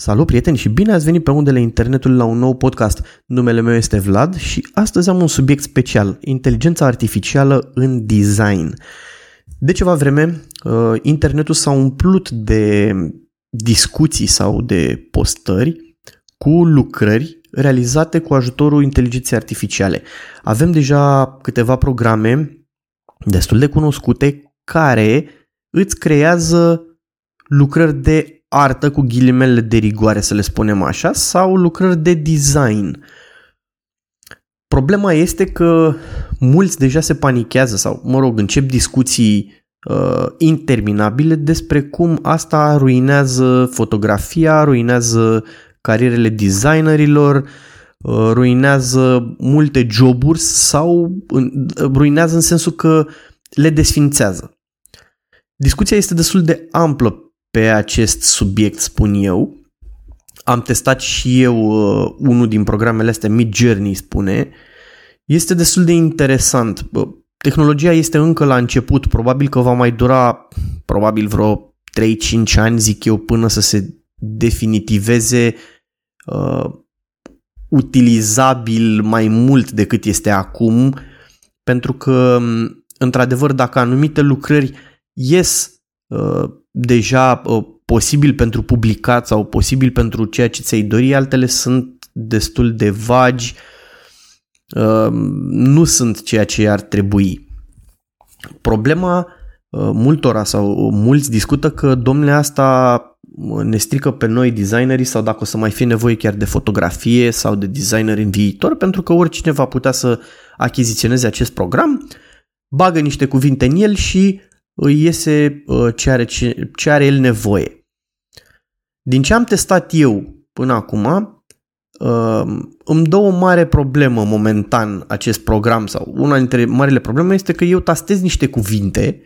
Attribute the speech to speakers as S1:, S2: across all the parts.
S1: Salut prieteni și bine ați venit pe undele internetului la un nou podcast. Numele meu este Vlad și astăzi am un subiect special, inteligența artificială în design. De ceva vreme, uh, internetul s-a umplut de discuții sau de postări cu lucrări realizate cu ajutorul inteligenței artificiale. Avem deja câteva programe destul de cunoscute care îți creează lucrări de artă cu ghilimele de rigoare, să le spunem așa, sau lucrări de design. Problema este că mulți deja se panichează sau, mă rog, încep discuții uh, interminabile despre cum asta ruinează fotografia, ruinează carierele designerilor, uh, ruinează multe joburi sau uh, ruinează în sensul că le desfințează. Discuția este destul de amplă pe acest subiect, spun eu. Am testat și eu uh, unul din programele astea, Mid Journey spune. Este destul de interesant. Tehnologia este încă la început, probabil că va mai dura probabil vreo 3-5 ani, zic eu, până să se definitiveze uh, utilizabil mai mult decât este acum, pentru că, într-adevăr, dacă anumite lucrări ies uh, deja uh, posibil pentru publicat sau posibil pentru ceea ce ți-ai dori, altele sunt destul de vagi, uh, nu sunt ceea ce ar trebui. Problema uh, multora sau mulți discută că domnule asta ne strică pe noi designerii sau dacă o să mai fie nevoie chiar de fotografie sau de designer în viitor, pentru că oricine va putea să achiziționeze acest program, bagă niște cuvinte în el și îi iese uh, ce are, ce, ce are el nevoie. Din ce am testat eu până acum, uh, îmi dă o mare problemă momentan acest program sau una dintre marile probleme este că eu tastez niște cuvinte,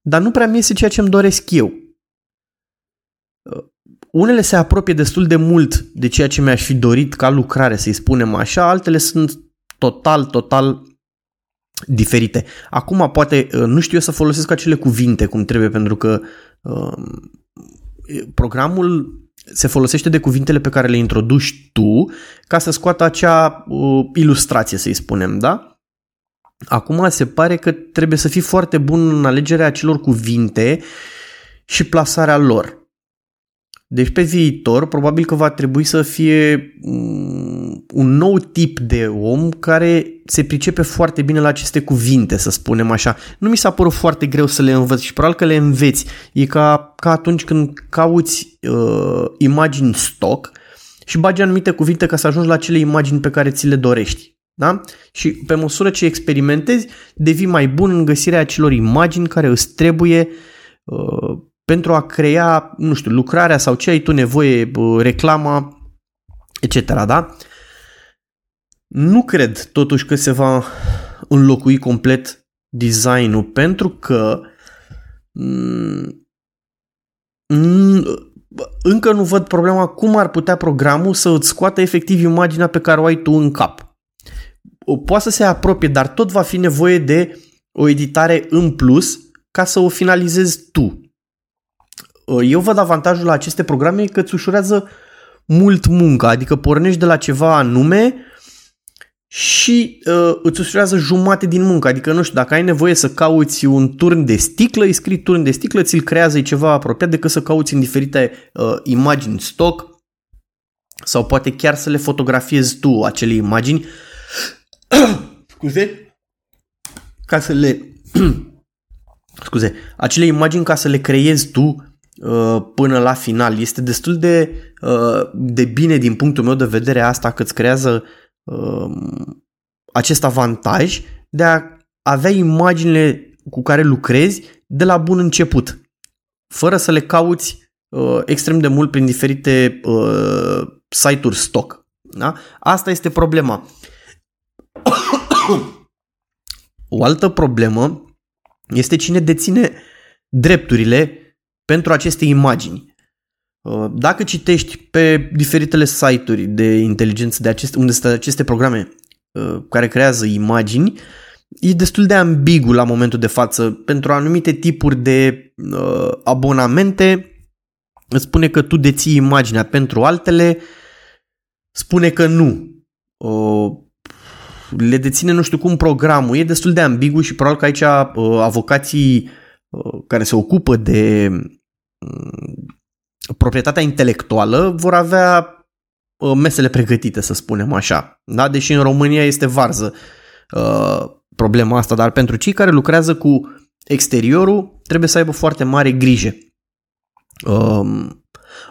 S1: dar nu prea mi iese ceea ce îmi doresc eu. Uh, unele se apropie destul de mult de ceea ce mi-aș fi dorit ca lucrare, să-i spunem așa, altele sunt total, total diferite. Acum poate uh, nu știu eu să folosesc acele cuvinte cum trebuie pentru că uh, programul se folosește de cuvintele pe care le introduci tu ca să scoată acea uh, ilustrație, să-i spunem, da? Acum se pare că trebuie să fii foarte bun în alegerea acelor cuvinte și plasarea lor. Deci pe viitor probabil că va trebui să fie mm, un nou tip de om care se pricepe foarte bine la aceste cuvinte, să spunem așa. Nu mi s-a părut foarte greu să le învăț și probabil că le înveți. E ca, ca atunci când cauți uh, imagini stock și bagi anumite cuvinte ca să ajungi la acele imagini pe care ți le dorești. Da? Și pe măsură ce experimentezi, devii mai bun în găsirea acelor imagini care îți trebuie uh, pentru a crea, nu știu, lucrarea sau ce ai tu nevoie, reclama, etc. Da? Nu cred totuși că se va înlocui complet designul pentru că mm, încă nu văd problema cum ar putea programul să îți scoată efectiv imaginea pe care o ai tu în cap. Poate să se apropie, dar tot va fi nevoie de o editare în plus ca să o finalizezi tu. Uh, eu văd avantajul la aceste programe că îți ușurează mult munca, adică pornești de la ceva anume și uh, îți ușurează jumate din muncă. Adică, nu știu, dacă ai nevoie să cauți un turn de sticlă, îi scrii turn de sticlă, ți-l creează e ceva apropiat decât să cauți în diferite uh, imagini stock sau poate chiar să le fotografiezi tu acele imagini. Scuze? Ca să le scuze, acele imagini ca să le creezi tu Uh, până la final. Este destul de, uh, de bine din punctul meu de vedere asta că îți creează um, acest avantaj de a avea imaginile cu care lucrezi de la bun început, fără să le cauți uh, extrem de mult prin diferite site-uri stock. Da? Asta este problema. O altă problemă este cine deține drepturile pentru aceste imagini. Uh, dacă citești pe diferitele site-uri de inteligență de aceste, unde sunt aceste programe uh, care creează imagini, e destul de ambigu la momentul de față. Pentru anumite tipuri de uh, abonamente îți spune că tu deții imaginea pentru altele, spune că nu. Uh, le deține nu știu cum programul, e destul de ambigu și probabil că aici uh, avocații uh, care se ocupă de uh, proprietatea intelectuală vor avea uh, mesele pregătite, să spunem așa. Da? Deși în România este varză uh, problema asta, dar pentru cei care lucrează cu exteriorul trebuie să aibă foarte mare grijă. Uh,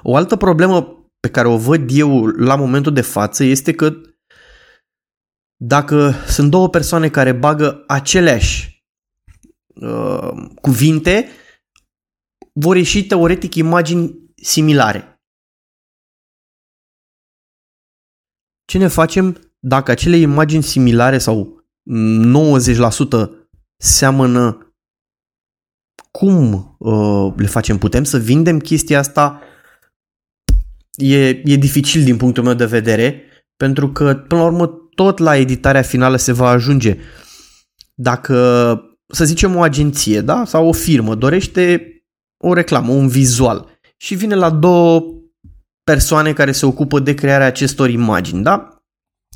S1: o altă problemă pe care o văd eu la momentul de față este că dacă sunt două persoane care bagă aceleași uh, cuvinte, vor ieși teoretic imagini similare. Ce ne facem dacă acele imagini similare sau 90% seamănă cum uh, le facem? Putem să vindem chestia asta? E, e dificil din punctul meu de vedere, pentru că, până la urmă, tot la editarea finală se va ajunge. Dacă, să zicem, o agenție da? sau o firmă dorește o reclamă, un vizual și vine la două persoane care se ocupă de crearea acestor imagini, da?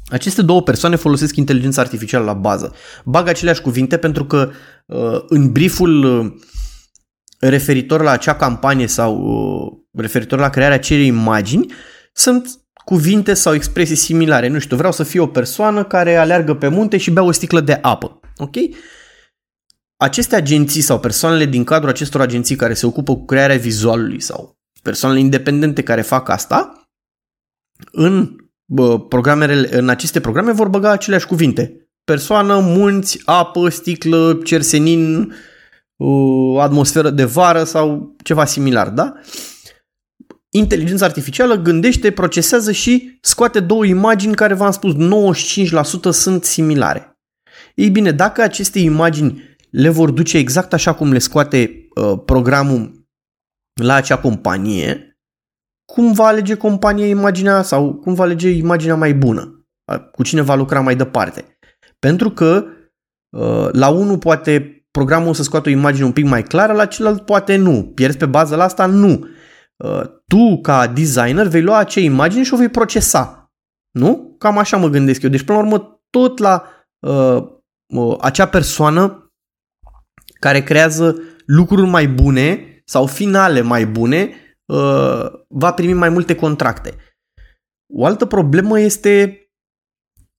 S1: Aceste două persoane folosesc inteligența artificială la bază. Bag aceleași cuvinte pentru că uh, în brieful uh, referitor la acea campanie sau uh, referitor la crearea acelei imagini sunt cuvinte sau expresii similare. Nu știu, vreau să fiu o persoană care aleargă pe munte și bea o sticlă de apă. Ok? Aceste agenții sau persoanele din cadrul acestor agenții care se ocupă cu crearea vizualului sau persoanele independente care fac asta, în, bă, programele, în aceste programe vor băga aceleași cuvinte. Persoană, munți, apă, sticlă, cersenin, atmosferă de vară sau ceva similar, da? Inteligența artificială gândește, procesează și scoate două imagini care, v-am spus, 95% sunt similare. Ei bine, dacă aceste imagini le vor duce exact așa cum le scoate uh, programul la acea companie, cum va alege compania imaginea sau cum va alege imaginea mai bună, cu cine va lucra mai departe. Pentru că uh, la unul poate programul să scoată o imagine un pic mai clară, la celălalt poate nu. Pierzi pe bază la asta? Nu. Uh, tu, ca designer, vei lua acea imagine și o vei procesa. Nu? Cam așa mă gândesc eu. Deci, până la urmă, tot la uh, uh, acea persoană care creează lucruri mai bune sau finale mai bune, uh, va primi mai multe contracte. O altă problemă este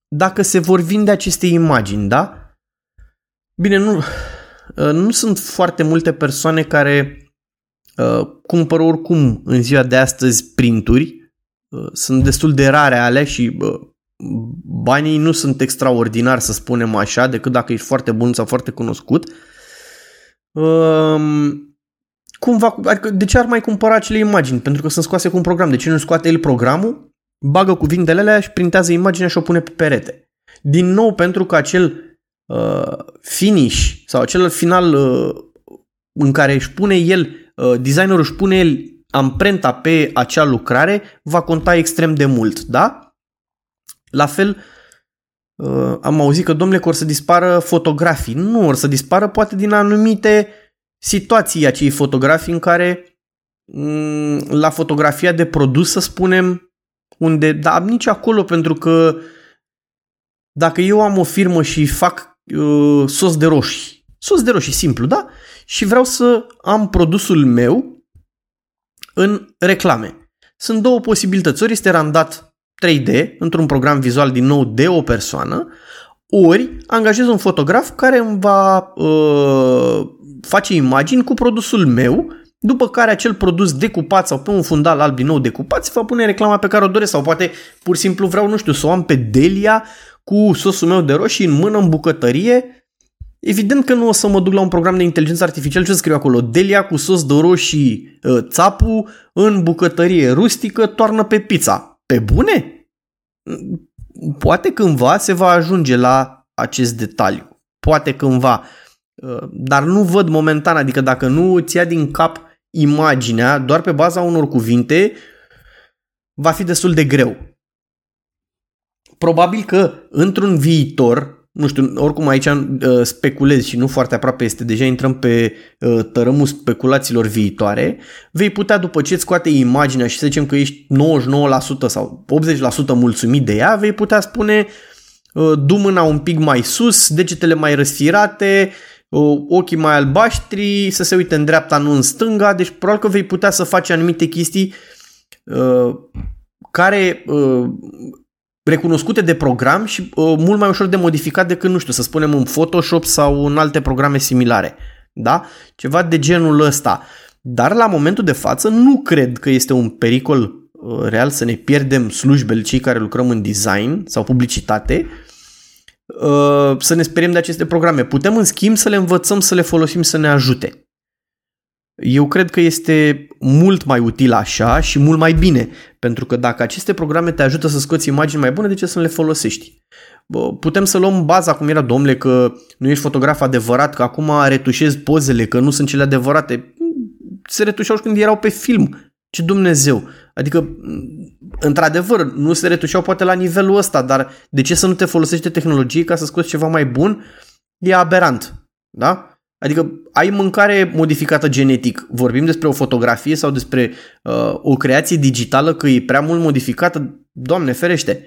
S1: dacă se vor vinde aceste imagini, da? Bine, nu, uh, nu sunt foarte multe persoane care uh, cumpără oricum în ziua de astăzi printuri. Sunt destul de rare ale și banii nu sunt extraordinari, să spunem așa, decât dacă ești foarte bun sau foarte cunoscut. Uh, Um, cum va, adică de ce ar mai cumpăra acele imagini? Pentru că sunt scoase cu un program. De ce nu scoate el programul, bagă cuvintele alea și printează imaginea și o pune pe perete? Din nou pentru că acel uh, finish sau acel final uh, în care își pune el, uh, designerul își pune el amprenta pe acea lucrare, va conta extrem de mult, da? La fel, uh, am auzit că, domnule, că or să dispară fotografii. Nu, or să dispară poate din anumite situații acei fotografii în care mm, la fotografia de produs, să spunem, unde, dar nici acolo, pentru că dacă eu am o firmă și fac uh, sos de roșii, sos de roșii simplu, da? Și vreau să am produsul meu în reclame. Sunt două posibilități. Ori este randat 3D într-un program vizual din nou de o persoană, ori angajez un fotograf care îmi va uh, face imagini cu produsul meu, după care acel produs decupat sau pe un fundal alb din nou decupat se va pune reclama pe care o doresc sau poate pur și simplu vreau, nu știu, să o am pe Delia cu sosul meu de roșii în mână în bucătărie. Evident că nu o să mă duc la un program de inteligență artificială ce scriu acolo. Delia cu sos de roșii uh, țapu în bucătărie rustică toarnă pe pizza. Pe bune? Poate cândva se va ajunge la acest detaliu. Poate cândva. Uh, dar nu văd momentan, adică dacă nu îți ia din cap imaginea doar pe baza unor cuvinte, va fi destul de greu. Probabil că într-un viitor, nu știu, oricum aici uh, speculez și nu foarte aproape este, deja intrăm pe uh, tărâmul speculațiilor viitoare, vei putea după ce îți scoate imaginea și să zicem că ești 99% sau 80% mulțumit de ea, vei putea spune uh, du mâna un pic mai sus, degetele mai răsfirate, uh, ochii mai albaștri, să se uite în dreapta, nu în stânga, deci probabil că vei putea să faci anumite chestii uh, care uh, recunoscute de program și uh, mult mai ușor de modificat decât, nu știu, să spunem în Photoshop sau în alte programe similare. Da? Ceva de genul ăsta. Dar la momentul de față nu cred că este un pericol uh, real să ne pierdem slujbele cei care lucrăm în design sau publicitate, uh, să ne speriem de aceste programe. Putem, în schimb, să le învățăm să le folosim să ne ajute. Eu cred că este mult mai util așa și mult mai bine, pentru că dacă aceste programe te ajută să scoți imagini mai bune, de ce să nu le folosești? Putem să luăm baza cum era, domnule, că nu ești fotograf adevărat, că acum retușezi pozele, că nu sunt cele adevărate. Se retușau și când erau pe film. Ce Dumnezeu! Adică, într-adevăr, nu se retușau poate la nivelul ăsta, dar de ce să nu te folosești de tehnologie ca să scoți ceva mai bun? E aberant. Da? Adică ai mâncare modificată genetic, vorbim despre o fotografie sau despre uh, o creație digitală că e prea mult modificată, Doamne ferește.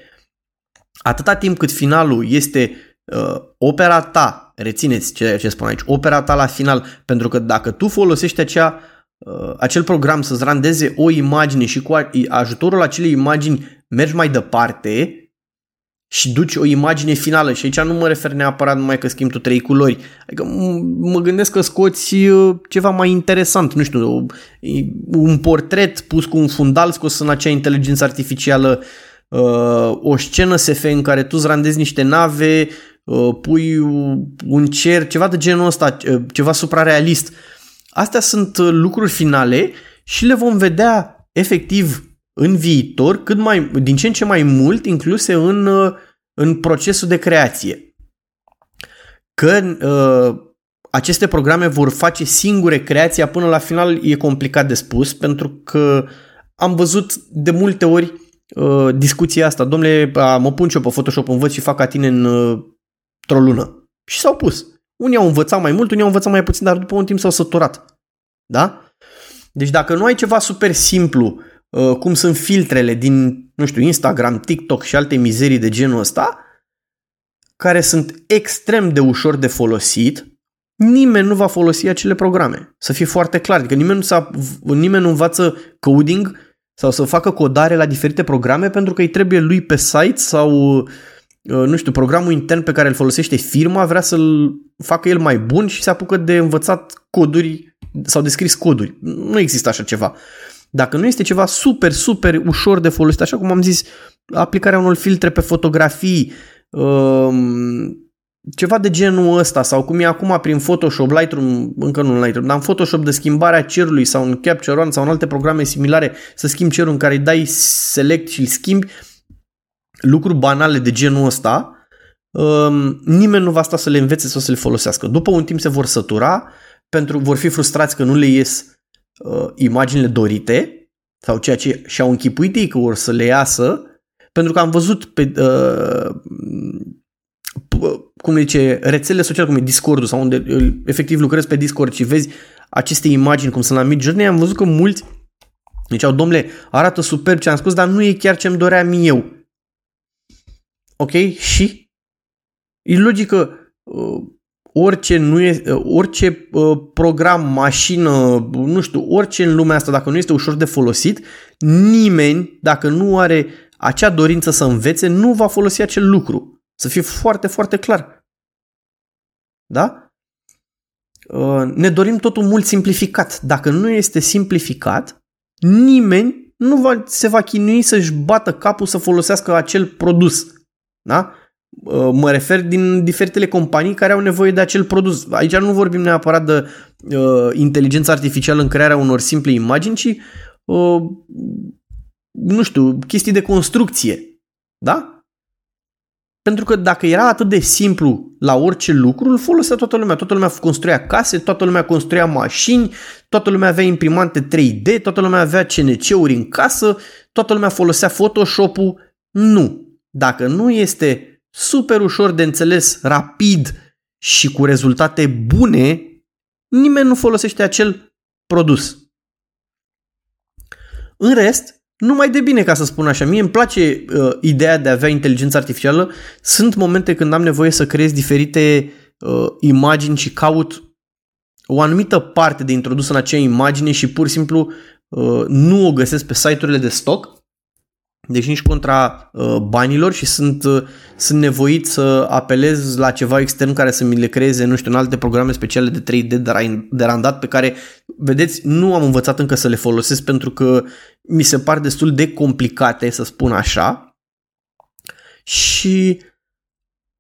S1: Atâta timp cât finalul este uh, opera ta, rețineți ce, ce spun aici, opera ta la final, pentru că dacă tu folosești acea, uh, acel program să-ți randeze o imagine și cu ajutorul acelei imagini mergi mai departe, și duci o imagine finală și aici nu mă refer neapărat numai că schimbi tu trei culori. Adică mă gândesc că scoți uh, ceva mai interesant, nu știu, un portret pus cu un fundal scos în acea inteligență artificială, uh, o scenă SF în care tu îți randezi niște nave, uh, pui un cer, ceva de genul ăsta, ceva suprarealist. Astea sunt lucruri finale și le vom vedea efectiv în viitor cât mai, din ce în ce mai mult incluse în, uh, în procesul de creație. Că uh, aceste programe vor face singure creația până la final e complicat de spus pentru că am văzut de multe ori uh, discuția asta. Domnule, mă pun și eu pe Photoshop, învăț și fac ca tine în, uh, într-o lună. Și s-au pus. Unii au învățat mai mult, unii au învățat mai puțin, dar după un timp s-au săturat. Da? Deci dacă nu ai ceva super simplu Uh, cum sunt filtrele din, nu știu, Instagram, TikTok și alte mizerii de genul ăsta, care sunt extrem de ușor de folosit, nimeni nu va folosi acele programe. Să fie foarte clar. Adică nimeni nu, s-a, nimeni nu învață coding sau să facă codare la diferite programe pentru că îi trebuie lui pe site sau, uh, nu știu, programul intern pe care îl folosește firma vrea să-l facă el mai bun și se apucă de învățat coduri sau de scris coduri. Nu există așa ceva. Dacă nu este ceva super, super ușor de folosit, așa cum am zis, aplicarea unor filtre pe fotografii, um, ceva de genul ăsta sau cum e acum prin Photoshop, Lightroom, încă nu în Lightroom, dar în Photoshop de schimbarea cerului sau în Capture One sau în alte programe similare să schimbi cerul în care îi dai select și îl schimbi, lucruri banale de genul ăsta, um, nimeni nu va sta să le învețe sau să le folosească. După un timp se vor sătura, pentru vor fi frustrați că nu le ies uh, imaginile dorite sau ceea ce și-au închipuit ei că vor să le iasă, pentru că am văzut pe uh, cum zice, rețelele sociale, cum e Discord-ul sau unde efectiv lucrezi pe Discord și vezi aceste imagini cum sunt la Midjourney, am văzut că mulți ziceau, domnule, arată superb ce am spus, dar nu e chiar ce-mi doream eu. Ok? Și? E logică, uh, orice, nu e, orice uh, program, mașină, nu știu, orice în lumea asta, dacă nu este ușor de folosit, nimeni, dacă nu are acea dorință să învețe, nu va folosi acel lucru. Să fie foarte, foarte clar. Da? Uh, ne dorim totul mult simplificat. Dacă nu este simplificat, nimeni nu va, se va chinui să-și bată capul să folosească acel produs. Da? Uh, mă refer din diferitele companii care au nevoie de acel produs. Aici nu vorbim neapărat de uh, inteligență artificială în crearea unor simple imagini, ci, uh, nu știu, chestii de construcție. Da? Pentru că dacă era atât de simplu la orice lucru, îl folosea toată lumea. Toată lumea construia case, toată lumea construia mașini, toată lumea avea imprimante 3D, toată lumea avea CNC-uri în casă, toată lumea folosea Photoshop-ul. Nu. Dacă nu este super ușor de înțeles, rapid și cu rezultate bune, nimeni nu folosește acel produs. În rest, numai de bine ca să spun așa. Mie îmi place uh, ideea de a avea inteligență artificială. Sunt momente când am nevoie să creez diferite uh, imagini și caut o anumită parte de introdus în acea imagine și pur și simplu uh, nu o găsesc pe site-urile de stock deci nici contra uh, banilor și sunt, uh, sunt nevoit să apelez la ceva extern care să mi le creeze, nu știu, în alte programe speciale de 3D de, de randat pe care, vedeți, nu am învățat încă să le folosesc pentru că mi se par destul de complicate, să spun așa. Și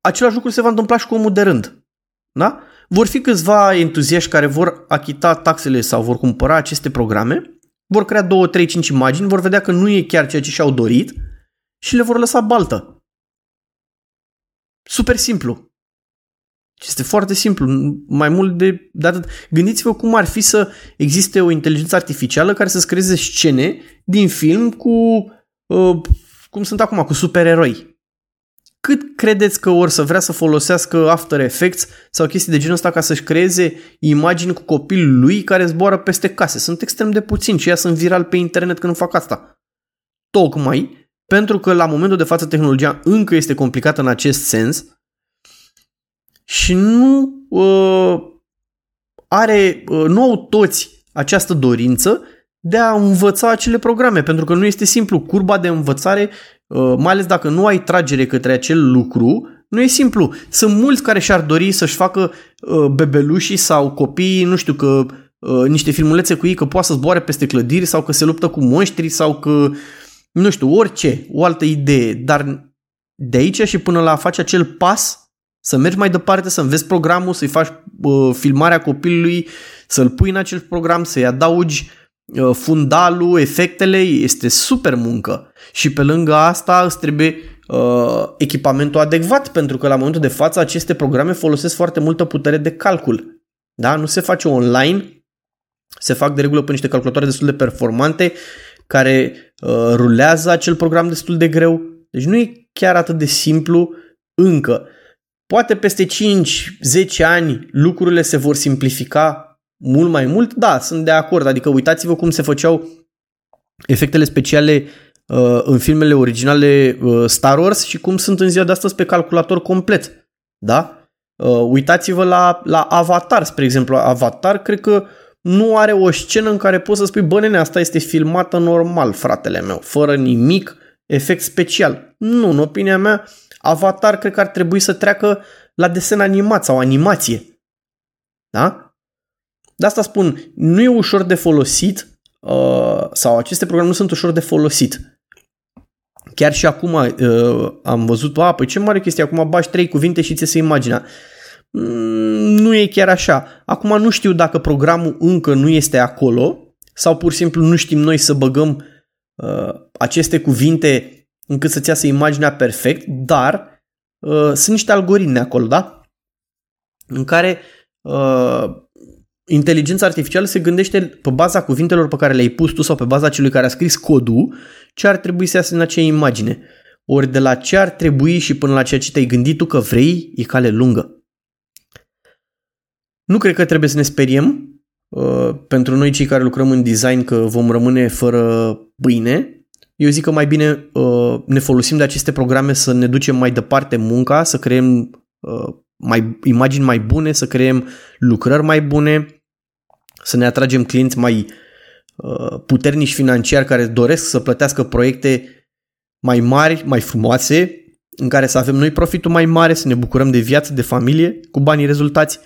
S1: același lucru se va întâmpla și cu omul de rând. Da? Vor fi câțiva entuziaști care vor achita taxele sau vor cumpăra aceste programe vor crea 2, 3, 5 imagini, vor vedea că nu e chiar ceea ce și-au dorit și le vor lăsa baltă. Super simplu. Este foarte simplu, mai mult de, de atât. Gândiți-vă cum ar fi să existe o inteligență artificială care să-ți creeze scene din film cu, uh, cum sunt acum, cu supereroi cât credeți că or să vrea să folosească After Effects sau chestii de genul ăsta ca să-și creeze imagini cu copilul lui care zboară peste case? Sunt extrem de puțini și ea sunt viral pe internet când fac asta. Tocmai pentru că la momentul de față tehnologia încă este complicată în acest sens și nu uh, are, uh, nu au toți această dorință de a învăța acele programe, pentru că nu este simplu. Curba de învățare Uh, mai ales dacă nu ai tragere către acel lucru, nu e simplu. Sunt mulți care și-ar dori să-și facă uh, bebelușii sau copiii, nu știu, că uh, niște filmulețe cu ei că poate să zboare peste clădiri sau că se luptă cu monștri sau că, nu știu, orice, o altă idee. Dar de aici și până la a face acel pas, să mergi mai departe, să înveți programul, să-i faci uh, filmarea copilului, să-l pui în acel program, să-i adaugi Uh, fundalul, efectele, este super muncă. Și pe lângă asta îți trebuie uh, echipamentul adecvat, pentru că la momentul de față aceste programe folosesc foarte multă putere de calcul. Da? Nu se face online, se fac de regulă pe niște calculatoare destul de performante care uh, rulează acel program destul de greu. Deci nu e chiar atât de simplu încă. Poate peste 5-10 ani lucrurile se vor simplifica mult mai mult, da, sunt de acord. Adică uitați-vă cum se făceau efectele speciale uh, în filmele originale uh, Star Wars și cum sunt în ziua de astăzi pe calculator complet. Da? Uh, uitați-vă la, la Avatar, spre exemplu. Avatar cred că nu are o scenă în care poți să spui, bă, nene, asta este filmată normal, fratele meu, fără nimic efect special. Nu, în opinia mea, Avatar cred că ar trebui să treacă la desen animat sau animație. Da? De asta spun, nu e ușor de folosit uh, sau aceste programe nu sunt ușor de folosit. Chiar și acum uh, am văzut, a, păi ce mare chestie, acum bași trei cuvinte și ți se imaginea. Mm, nu e chiar așa. Acum nu știu dacă programul încă nu este acolo sau pur și simplu nu știm noi să băgăm uh, aceste cuvinte încât să-ți iasă imaginea perfect, dar uh, sunt niște algoritmi acolo, da? În care uh, inteligența artificială se gândește pe baza cuvintelor pe care le-ai pus tu sau pe baza celui care a scris codul ce ar trebui să iasă în acea imagine. Ori de la ce ar trebui și până la ceea ce te-ai gândit tu că vrei, e cale lungă. Nu cred că trebuie să ne speriem uh, pentru noi cei care lucrăm în design că vom rămâne fără pâine. Eu zic că mai bine uh, ne folosim de aceste programe să ne ducem mai departe munca, să creăm uh, mai, imagini mai bune, să creăm lucrări mai bune, să ne atragem clienți mai uh, puternici financiar care doresc să plătească proiecte mai mari, mai frumoase, în care să avem noi profitul mai mare, să ne bucurăm de viață, de familie, cu banii rezultați.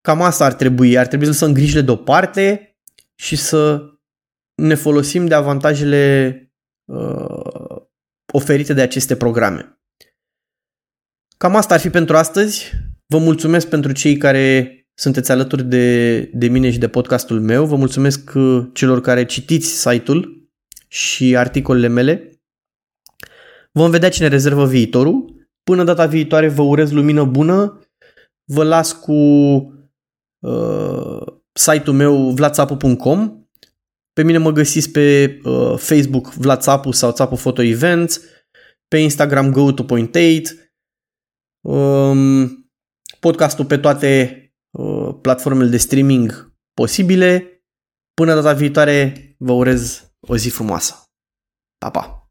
S1: Cam asta ar trebui. Ar trebui să lăsăm grijile deoparte și să ne folosim de avantajele uh, oferite de aceste programe. Cam asta ar fi pentru astăzi. Vă mulțumesc pentru cei care sunteți alături de, de mine și de podcastul meu. Vă mulțumesc uh, celor care citiți site-ul și articolele mele. Vom vedea cine rezervă viitorul. Până data viitoare vă urez lumină bună. Vă las cu uh, site-ul meu vlatsapu.com. Pe mine mă găsiți pe uh, Facebook Vlatsapu sau Țapu Photo Events pe Instagram go to point 8, um, podcastul pe toate uh, platformele de streaming posibile. Până data viitoare, vă urez o zi frumoasă. Pa, pa!